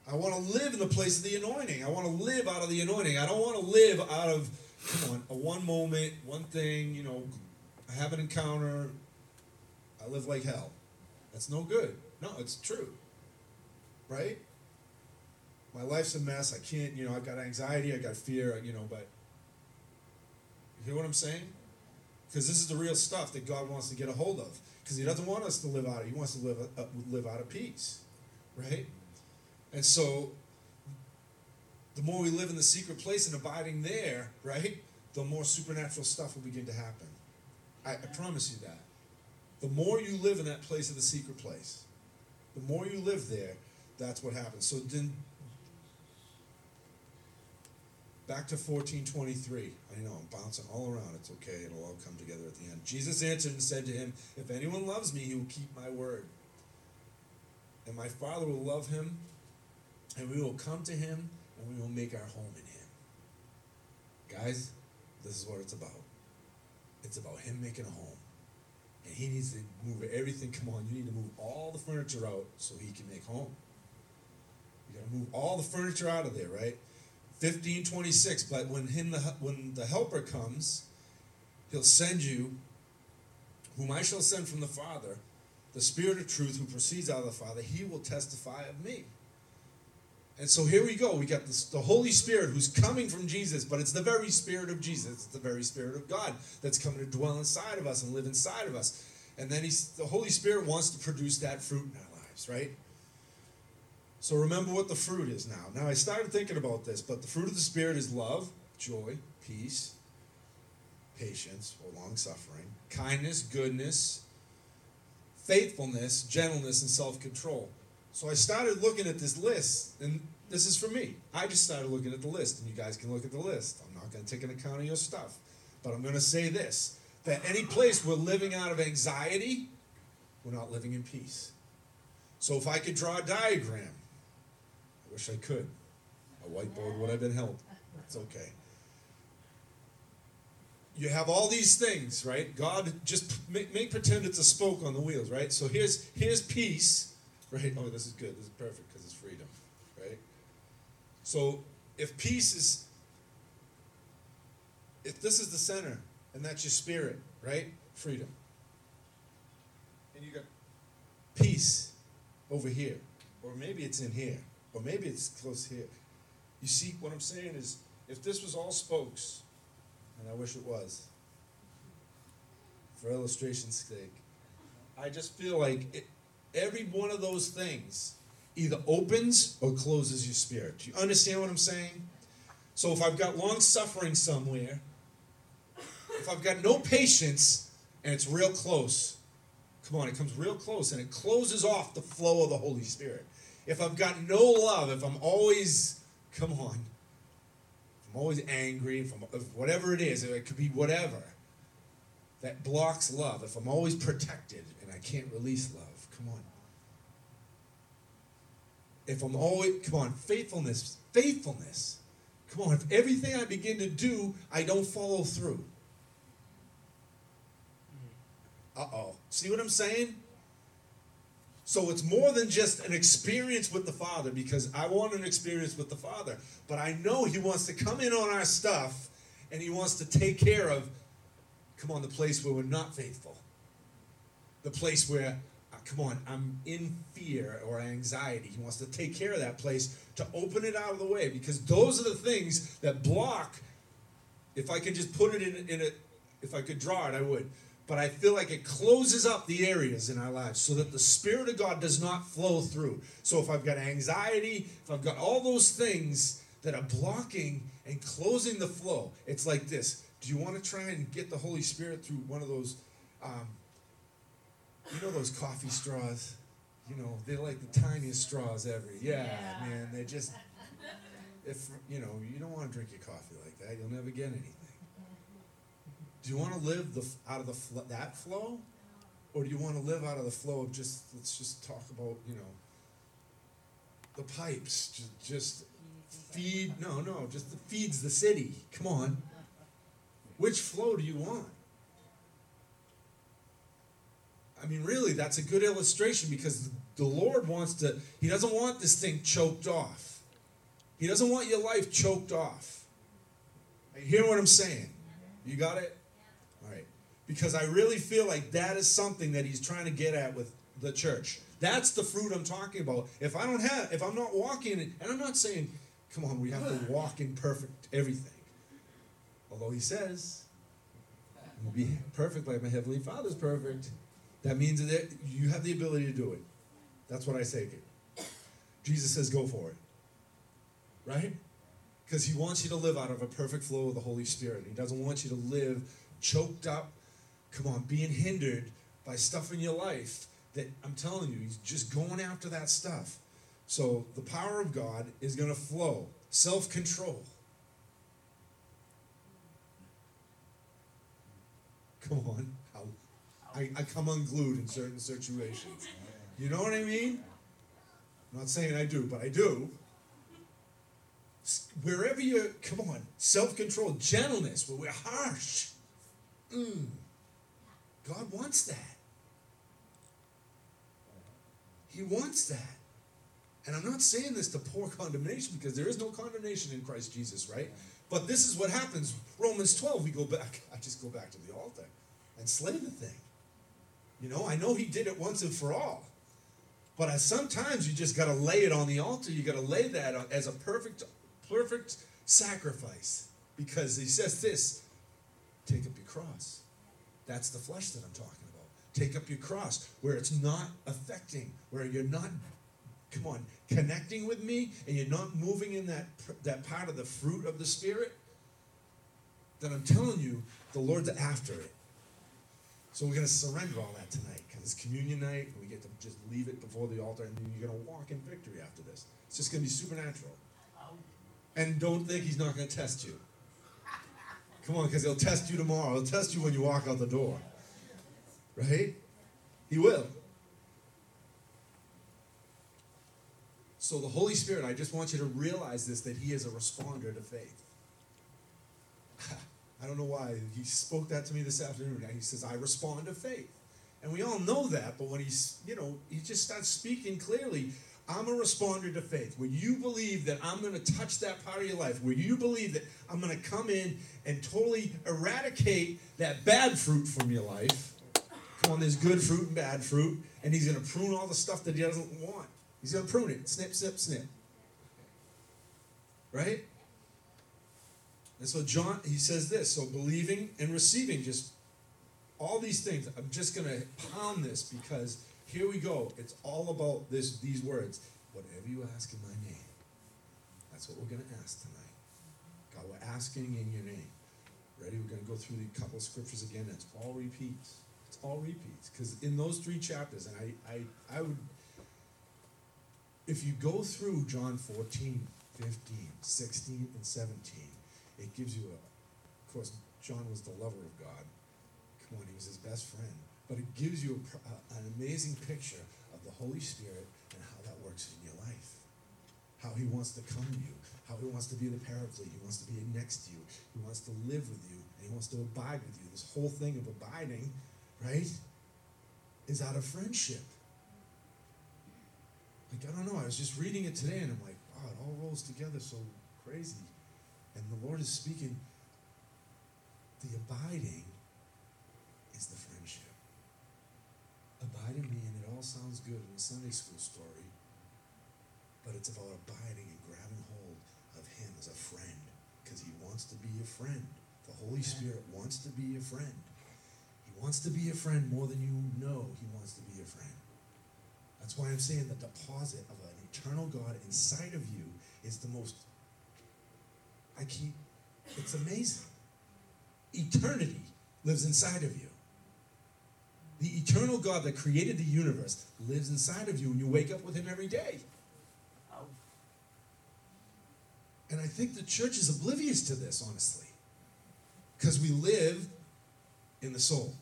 I want to live in the place of the anointing. I want to live out of the anointing. I don't want to live out of come on a one moment, one thing. You know, I have an encounter. I live like hell. That's no good. No, it's true. Right? My life's a mess. I can't, you know, I've got anxiety, I've got fear, you know, but you hear what I'm saying? Because this is the real stuff that God wants to get a hold of. Because He doesn't want us to live out of, He wants to live, uh, live out of peace, right? And so, the more we live in the secret place and abiding there, right, the more supernatural stuff will begin to happen. I, I promise you that. The more you live in that place of the secret place, the more you live there, that's what happens. So then Back to 1423. I know, I'm bouncing all around. It's okay. It'll all come together at the end. Jesus answered and said to him, If anyone loves me, he will keep my word. And my Father will love him, and we will come to him, and we will make our home in him. Guys, this is what it's about. It's about him making a home. And he needs to move everything. Come on, you need to move all the furniture out so he can make home. You got to move all the furniture out of there, right? 1526 but when him the, when the helper comes he'll send you whom i shall send from the father the spirit of truth who proceeds out of the father he will testify of me. And so here we go. We got this, the holy spirit who's coming from jesus but it's the very spirit of jesus. It's the very spirit of god that's coming to dwell inside of us and live inside of us. And then he's the holy spirit wants to produce that fruit in our lives right so remember what the fruit is now. Now I started thinking about this, but the fruit of the Spirit is love, joy, peace, patience or long suffering, kindness, goodness, faithfulness, gentleness, and self control. So I started looking at this list, and this is for me. I just started looking at the list, and you guys can look at the list. I'm not going to take an account of your stuff, but I'm going to say this that any place we're living out of anxiety, we're not living in peace. So if I could draw a diagram, wish I could. A whiteboard would have been help. It's okay. You have all these things, right? God just make, make pretend it's a spoke on the wheels, right? So here's here's peace, right? Oh, this is good. This is perfect because it's freedom, right? So if peace is if this is the center and that's your spirit, right? Freedom. And you got peace over here, or maybe it's in here. Or maybe it's close here. You see, what I'm saying is, if this was all spokes, and I wish it was, for illustration's sake, I just feel like it, every one of those things either opens or closes your spirit. Do you understand what I'm saying? So if I've got long suffering somewhere, if I've got no patience and it's real close, come on, it comes real close and it closes off the flow of the Holy Spirit if I've got no love, if I'm always, come on, if I'm always angry, if, I'm, if whatever it is, it could be whatever that blocks love, if I'm always protected and I can't release love, come on. If I'm always, come on, faithfulness, faithfulness. Come on, if everything I begin to do, I don't follow through. Uh oh. See what I'm saying? So it's more than just an experience with the Father because I want an experience with the Father. But I know He wants to come in on our stuff and He wants to take care of, come on, the place where we're not faithful. The place where, uh, come on, I'm in fear or anxiety. He wants to take care of that place to open it out of the way because those are the things that block. If I could just put it in, in a, if I could draw it, I would but I feel like it closes up the areas in our lives so that the Spirit of God does not flow through. So if I've got anxiety, if I've got all those things that are blocking and closing the flow, it's like this. Do you want to try and get the Holy Spirit through one of those, um, you know, those coffee straws? You know, they're like the tiniest straws ever. Yeah, yeah. man, they're just. If you know, you don't want to drink your coffee like that, you'll never get anything. Do you want to live the, out of the fl- that flow, or do you want to live out of the flow of just let's just talk about you know the pipes, just, just feed? No, no, just the feeds the city. Come on, which flow do you want? I mean, really, that's a good illustration because the Lord wants to, He doesn't want this thing choked off. He doesn't want your life choked off. You hear what I'm saying? You got it? Because I really feel like that is something that he's trying to get at with the church. That's the fruit I'm talking about. If I don't have, if I'm not walking, and I'm not saying, come on, we have to walk in perfect everything. Although he says, we'll be perfect like my heavenly Father's perfect. That means that you have the ability to do it. That's what I say. Jesus says, go for it. Right? Because he wants you to live out of a perfect flow of the Holy Spirit. He doesn't want you to live choked up come on, being hindered by stuff in your life that I'm telling you, he's just going after that stuff. So the power of God is going to flow. Self control. Come on. I, I come unglued in certain situations. You know what I mean? I'm not saying I do, but I do. Wherever you, come on, self control, gentleness, where we're harsh. Mm. God wants that. He wants that. And I'm not saying this to pour condemnation because there is no condemnation in Christ Jesus, right? But this is what happens. Romans 12, we go back. I just go back to the altar and slay the thing. You know, I know he did it once and for all. But sometimes you just got to lay it on the altar. You got to lay that as a perfect, perfect sacrifice. Because he says this take up your cross. That's the flesh that I'm talking about. Take up your cross where it's not affecting, where you're not, come on, connecting with me and you're not moving in that, that part of the fruit of the Spirit. Then I'm telling you, the Lord's after it. So we're going to surrender all that tonight because it's communion night and we get to just leave it before the altar and then you're going to walk in victory after this. It's just going to be supernatural. And don't think he's not going to test you. Come on, because he'll test you tomorrow. He'll test you when you walk out the door. Right? He will. So, the Holy Spirit, I just want you to realize this that He is a responder to faith. I don't know why. He spoke that to me this afternoon. He says, I respond to faith. And we all know that, but when he's, you know, he just starts speaking clearly, I'm a responder to faith. Where you believe that I'm going to touch that part of your life, where you believe that I'm going to come in and totally eradicate that bad fruit from your life. Come on, there's good fruit and bad fruit, and he's going to prune all the stuff that he doesn't want. He's going to prune it. Snip, snip, snip. Right? And so John, he says this. So believing and receiving, just all these things. I'm just going to pound this because here we go. It's all about this these words. Whatever you ask in my name. That's what we're going to ask tonight. God, we're asking in your name. Ready? We're going to go through the couple scriptures again. It's all repeats. It's all repeats. Because in those three chapters, and I, I, I would, if you go through John 14, 15, 16, and 17, it gives you a, of course, John was the lover of God. Come on, he was his best friend but it gives you a, an amazing picture of the Holy Spirit and how that works in your life. How He wants to come to you, how He wants to be the paraclete, He wants to be next to you, He wants to live with you, and He wants to abide with you. This whole thing of abiding, right, is out of friendship. Like, I don't know, I was just reading it today and I'm like, wow, it all rolls together so crazy. And the Lord is speaking the abiding abide in me, and it all sounds good in a Sunday school story, but it's about abiding and grabbing hold of Him as a friend because He wants to be your friend. The Holy Spirit wants to be your friend. He wants to be your friend more than you know he wants to be your friend. That's why I'm saying the deposit of an eternal God inside of you is the most. I keep. It's amazing. Eternity lives inside of you. The eternal God that created the universe lives inside of you, and you wake up with Him every day. Oh. And I think the church is oblivious to this, honestly. Because we live in the soul,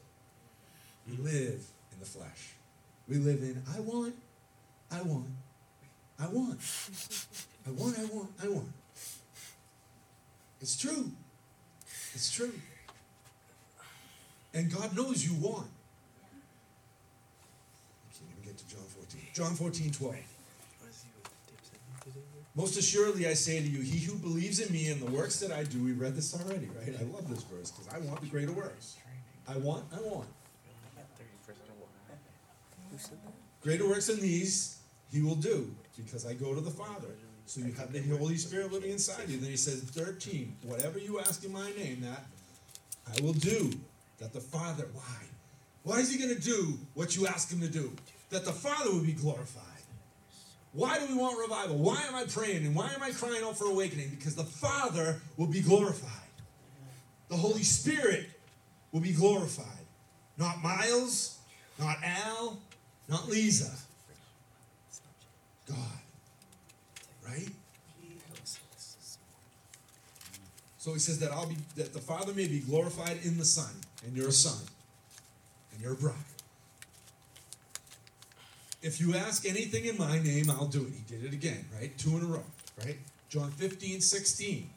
we live in the flesh. We live in, I want, I want, I want, I want, I want, I want. It's true. It's true. And God knows you want. I can't even get to John 14. John 14, 12. Most assuredly, I say to you, he who believes in me and the works that I do, we read this already, right? I love this verse because I want the greater works. I want, I want. Greater works than these he will do because I go to the Father. So you have the Holy Spirit living inside you. Then he says, 13, whatever you ask in my name, that I will do. That the Father, why? Why is he going to do what you ask him to do? That the Father will be glorified. Why do we want revival? Why am I praying and why am I crying out for awakening? Because the Father will be glorified. The Holy Spirit will be glorified. Not Miles, not Al, not Lisa. God. Right? So he says that I'll be that the Father may be glorified in the Son, and you're a son, and you're a bride. If you ask anything in my name, I'll do it. He did it again, right? Two in a row, right? John 15, 16.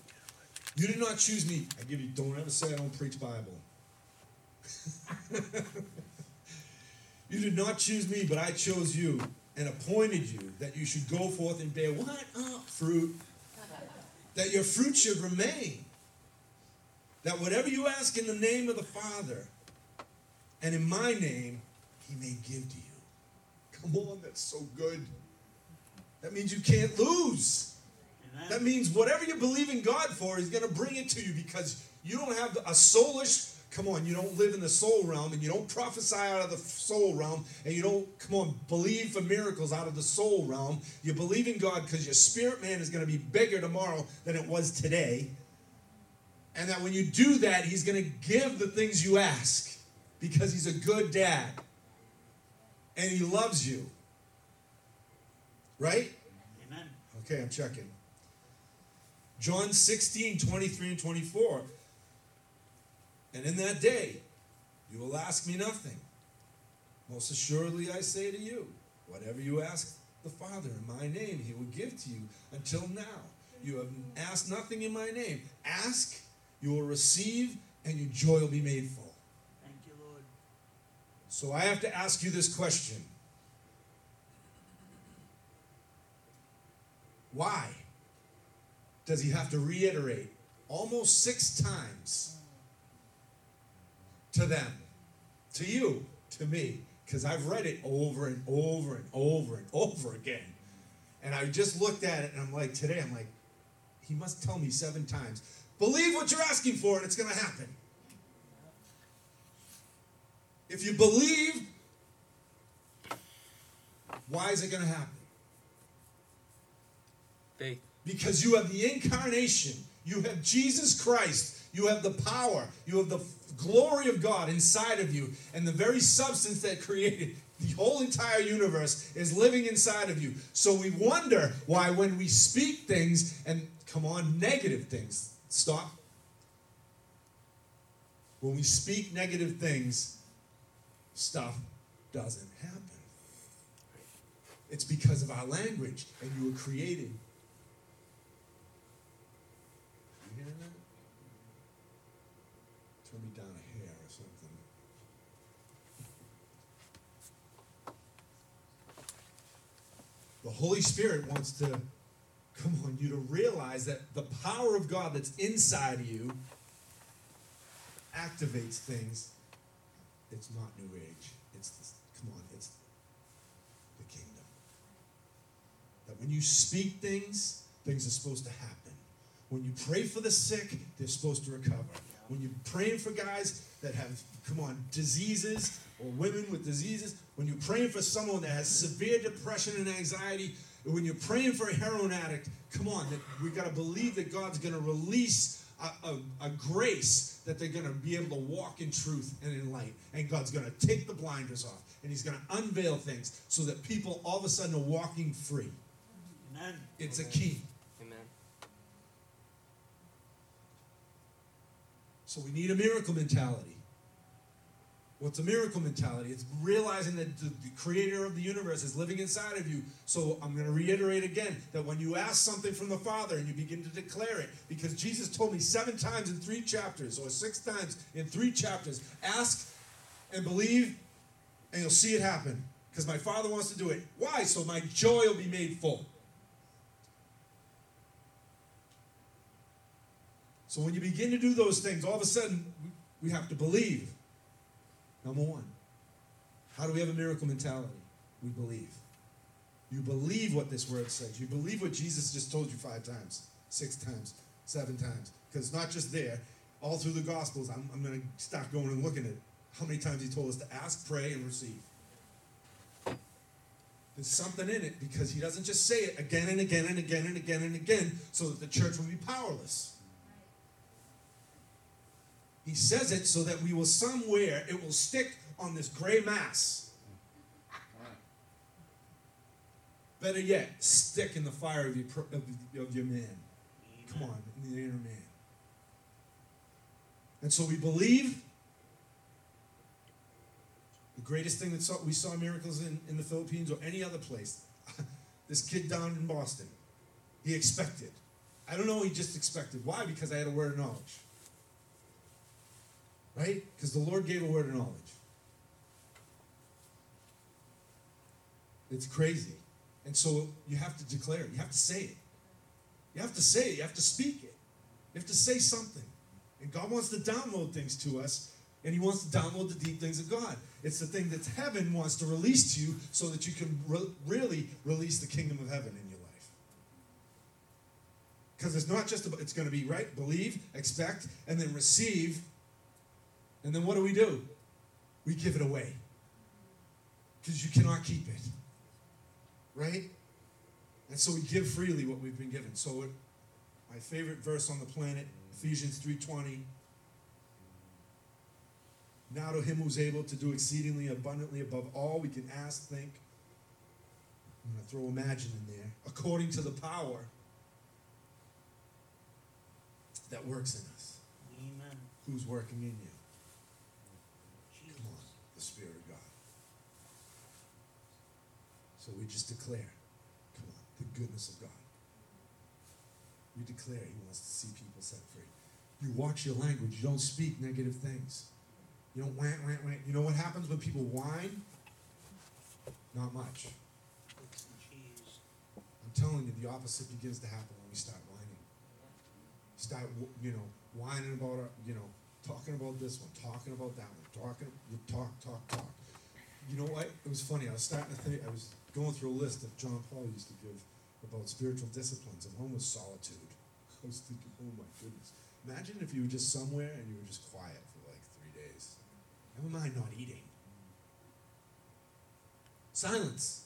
You did not choose me. I give you, don't ever say I don't preach Bible. you did not choose me, but I chose you and appointed you that you should go forth and bear what? Oh, fruit. That your fruit should remain. That whatever you ask in the name of the Father and in my name, he may give to you. Come on, that's so good. That means you can't lose. Amen. That means whatever you believe in God for, He's going to bring it to you because you don't have a soulish. Come on, you don't live in the soul realm and you don't prophesy out of the soul realm and you don't, come on, believe for miracles out of the soul realm. You believe in God because your spirit man is going to be bigger tomorrow than it was today. And that when you do that, He's going to give the things you ask because He's a good dad and he loves you. Right? Amen. Okay, I'm checking. John 16, 23 and 24. And in that day, you will ask me nothing. Most assuredly, I say to you, whatever you ask the Father in my name, he will give to you until now. You have asked nothing in my name. Ask, you will receive, and your joy will be made full. So I have to ask you this question Why does he have to reiterate almost six times to them, to you, to me? Because I've read it over and over and over and over again. And I just looked at it and I'm like, today, I'm like, he must tell me seven times, believe what you're asking for and it's going to happen. If you believe, why is it going to happen? Faith. Because you have the incarnation, you have Jesus Christ, you have the power, you have the glory of God inside of you, and the very substance that created the whole entire universe is living inside of you. So we wonder why, when we speak things, and come on, negative things, stop. When we speak negative things, stuff doesn't happen. It's because of our language, and you were created. You hearing that? Turn me down a hair or something. The Holy Spirit wants to come on you to realize that the power of God that's inside of you activates things it's not New Age. It's the, come on, it's the kingdom. That when you speak things, things are supposed to happen. When you pray for the sick, they're supposed to recover. when you're praying for guys that have, come on, diseases or women with diseases, when you're praying for someone that has severe depression and anxiety, when you're praying for a heroin addict, come on, we got to believe that God's going to release a, a, a, grace that they're going to be able to walk in truth and in light. And God's going to take the blinders off and He's going to unveil things so that people all of a sudden are walking free. Amen. It's Amen. a key. Amen. So we need a miracle mentality. What's a miracle mentality? It's realizing that the, the, creator of the universe is living inside of you. So I'm going to reiterate again that when you ask something from the Father and you begin to declare it, because Jesus told me seven times in three chapters or six times in three chapters, ask and believe and you'll see it happen. Because my Father wants to do it. Why? So my joy will be made full. So when you begin to do those things, all of a sudden we have to believe. Number one, how do we have a miracle mentality? We believe. You believe what this word says. You believe what Jesus just told you five times, six times, seven times. Because it's not just there. All through the Gospels, I'm, I'm going to start going and looking at how many times he told us to ask, pray, and receive. There's something in it because he doesn't just say it again and again and again and again and again so that the church will be powerless. He says it so that we will somewhere, it will stick on this gray mass. Better yet, stick in the fire of your, of, your man. Come on, in the inner man. And so we believe. The greatest thing that saw, we saw miracles in, in the Philippines or any other place. this kid down in Boston, he expected. I don't know, he just expected. Why? Because I had a word of knowledge. Right? Because the Lord gave a word of knowledge. It's crazy. And so you have to declare it. You have to say it. You have to say it. You have to speak it. You have to say something. And God wants to download things to us, and He wants to download the deep things of God. It's the thing that heaven wants to release to you so that you can re- really release the kingdom of heaven in your life. Because it's not just about, it's going to be, right? Believe, expect, and then receive and then what do we do? We give it away. Because you cannot keep it. Right? And so we give freely what we've been given. So it, my favorite verse on the planet, Ephesians 3:20. Now to him who's able to do exceedingly abundantly above all we can ask, think. I'm going to throw imagine in there. According to the power that works in us. Amen. Who's working in you? The Spirit of God. So we just declare, come on, the goodness of God. We declare He wants to see people set free. You watch your language. You don't speak negative things. You don't whant, whant, whant. You know what happens when people whine? Not much. I'm telling you, the opposite begins to happen when we start whining. Start, you know, whining about, our, you know, talking about this one, talking about that one, talking, you talk, talk, talk. You know what? It was funny. I was starting to think, I was going through a list that John Paul used to give about spiritual disciplines, and one was solitude. I was thinking, oh my goodness. Imagine if you were just somewhere and you were just quiet for like three days. Never mind not eating. Silence.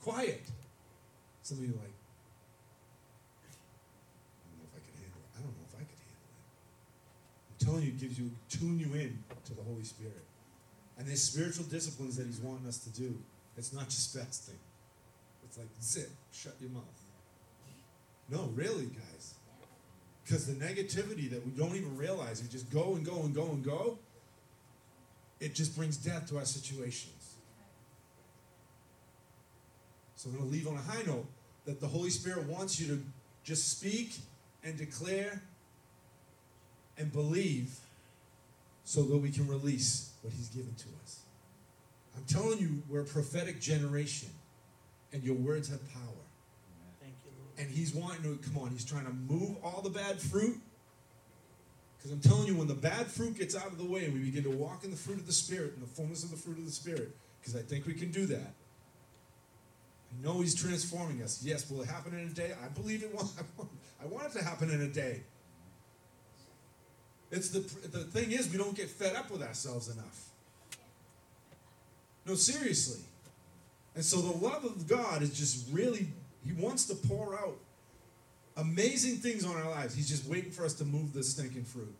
Quiet. Some of you like, telling you, gives you, tune you in to the Holy Spirit. And there's spiritual disciplines that He's wanting us to do. It's not just fasting. It's like zip, shut your mouth. No, really, guys. Because the negativity that we don't even realize, we just go and go and go and go, it just brings death to our situations. So I'm going to leave on a high note that the Holy Spirit wants you to just speak and declare and believe so that we can release what He's given to us. I'm telling you, we're a prophetic generation, and your words have power. Thank you, Lord. And He's wanting to, come on, He's trying to move all the bad fruit. Because I'm telling you, when the bad fruit gets out of the way and we begin to walk in the fruit of the Spirit, in the fullness of the fruit of the Spirit, because I think we can do that. I know He's transforming us. Yes, will it happen in a day? I believe it will. I want it to happen in a day. It's the the thing is we don't get fed up with ourselves enough. No, seriously. And so the love of God is just really He wants to pour out amazing things on our lives. He's just waiting for us to move the stinking fruit.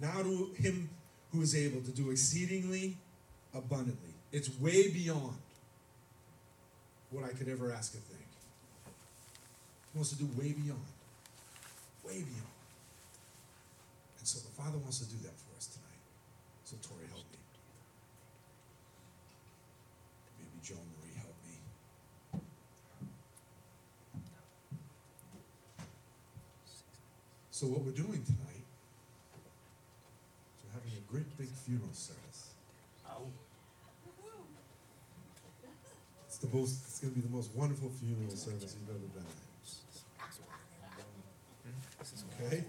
Now to Him who is able to do exceedingly abundantly. It's way beyond what I could ever ask or think. He wants to do way beyond. Way beyond. And so the Father wants to do that for us tonight. So Tori, help me. Maybe Joan Marie help me. So what we're doing tonight we're having a great big funeral service. It's the most it's gonna be the most wonderful funeral service you've ever been at. Okay?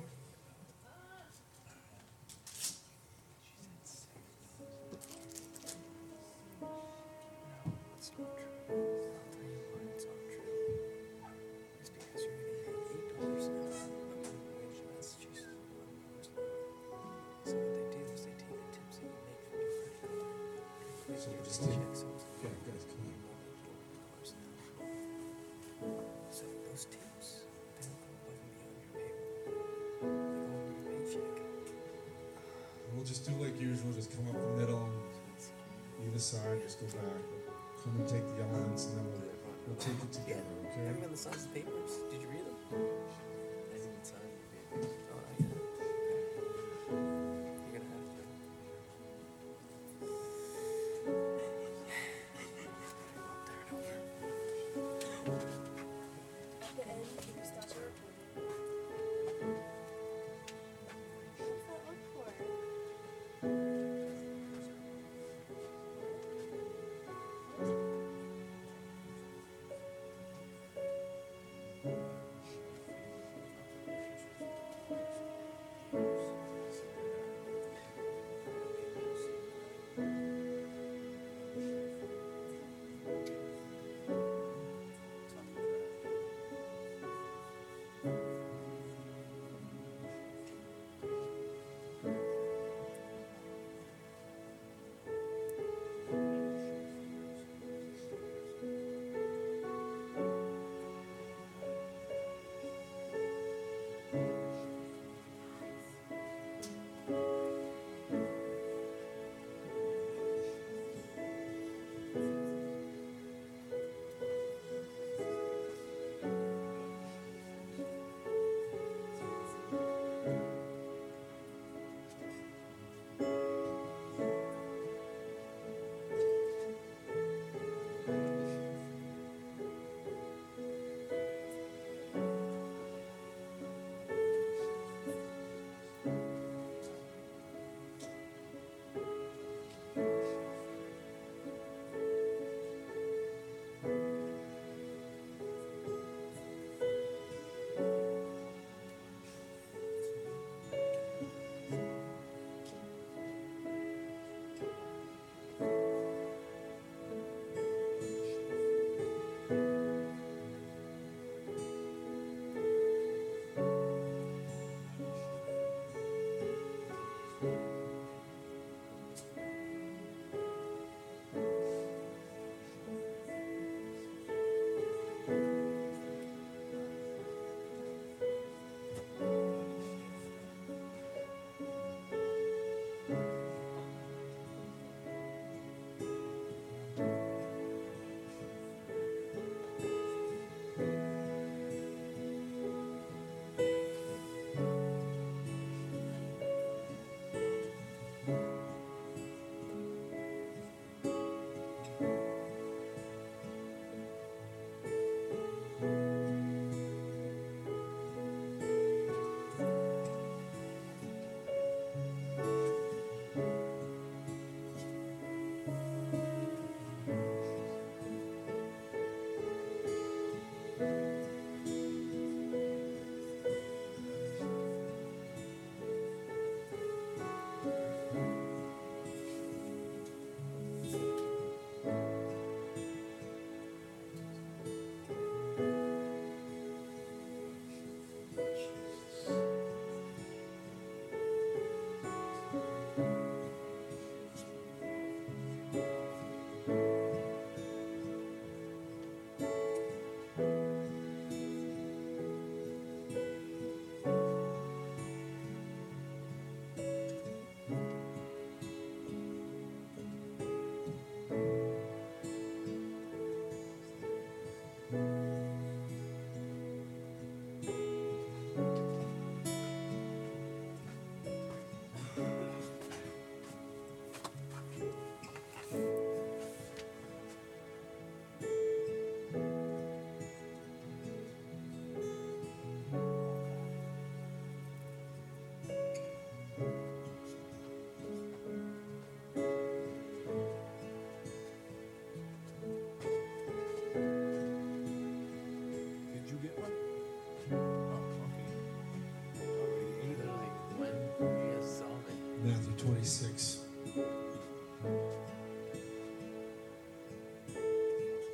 Six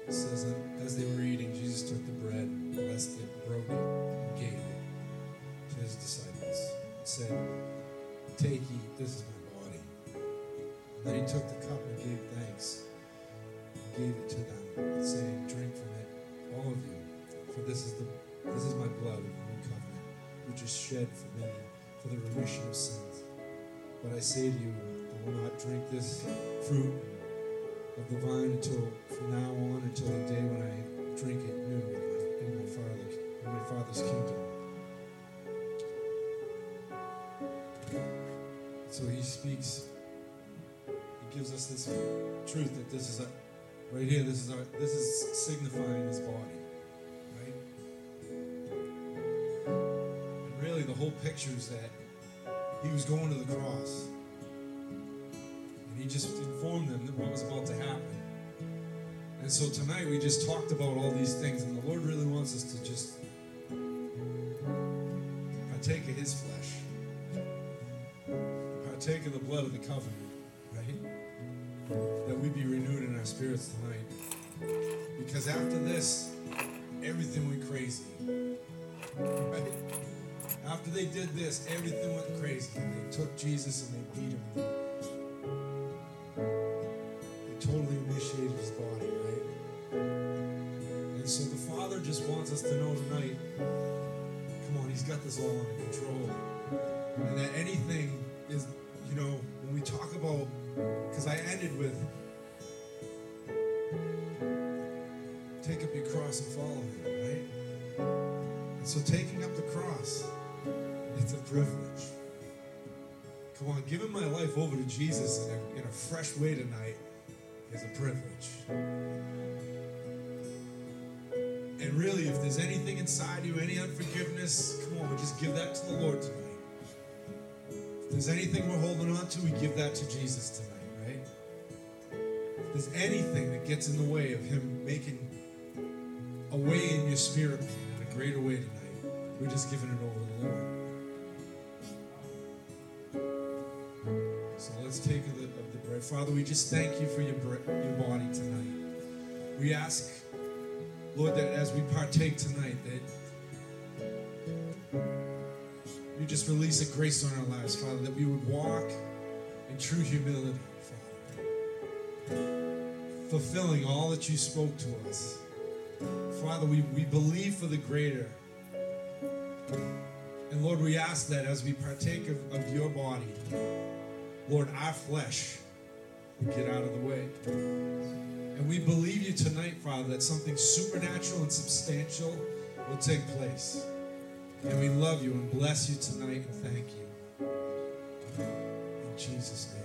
It says that as they were eating, Jesus took the bread, blessed it, broke it, and gave it to his disciples, and said, Take, eat, this is my body. And then he took the cup and gave thanks, and gave it to them, saying, Drink from it, all of you, for this is the this is my blood of the new covenant, which is shed for many for the remission of sins. But I say to you, I will not drink this fruit of the vine until from now on until the day when I drink it new in my, in my father's kingdom. So he speaks. He gives us this truth that this is a, right here. This is our, this is signifying his body, right? And really, the whole picture is that he was going to the cross. And he just informed them that what was about to happen. And so tonight we just talked about all these things, and the Lord really wants us to just partake of his flesh, partake of the blood of the covenant, right? That we be renewed in our spirits tonight. Because after this, everything went crazy. Right? After they did this, everything went crazy. And they took Jesus and they beat him. There's anything we're holding on to, we give that to Jesus tonight, right? If there's anything that gets in the way of Him making a way in your spirit, man, a greater way tonight, we're just giving it over to the Lord. So let's take of the, of the bread. Father, we just thank you for your, bre- your body tonight. We ask, Lord, that as we partake tonight, that you just release a grace on our lives, Father, that we would walk in true humility, Father, fulfilling all that you spoke to us. Father, we, we believe for the greater. And Lord, we ask that as we partake of, of your body, Lord, our flesh would get out of the way. And we believe you tonight, Father, that something supernatural and substantial will take place. And we love you and bless you tonight and thank you. In Jesus' name.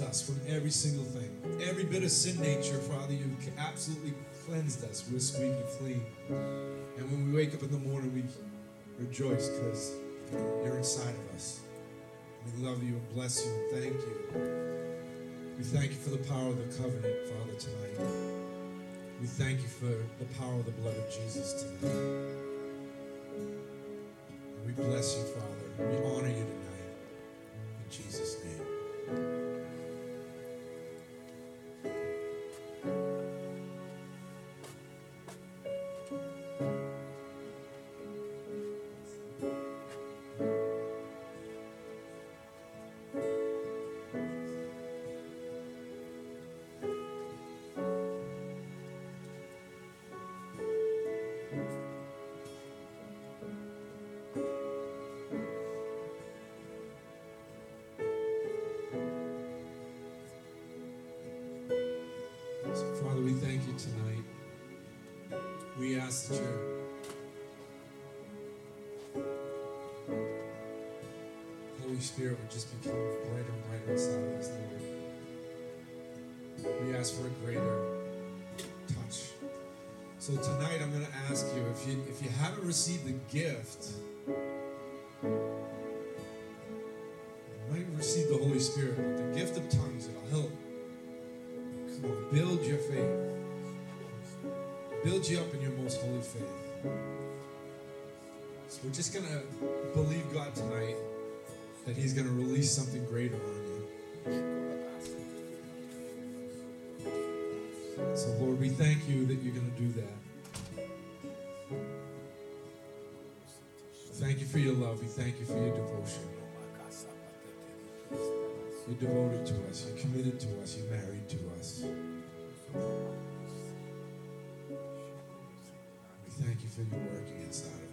Us from every single thing. Every bit of sin nature, Father, you absolutely cleansed us. We're squeaky clean. And when we wake up in the morning, we rejoice because you're inside of us. We love you and bless you and thank you. We thank you for the power of the covenant, Father, tonight. We thank you for the power of the blood of Jesus tonight. And we bless you, Father. We honor you tonight. In Jesus' name. We ask that your Holy Spirit would just become brighter and brighter inside of us, Lord. We ask for a greater touch. So tonight I'm going to ask you if you if you haven't received the gift, devoted to us. You're committed to us. You're married to us. We thank you for your working inside of us.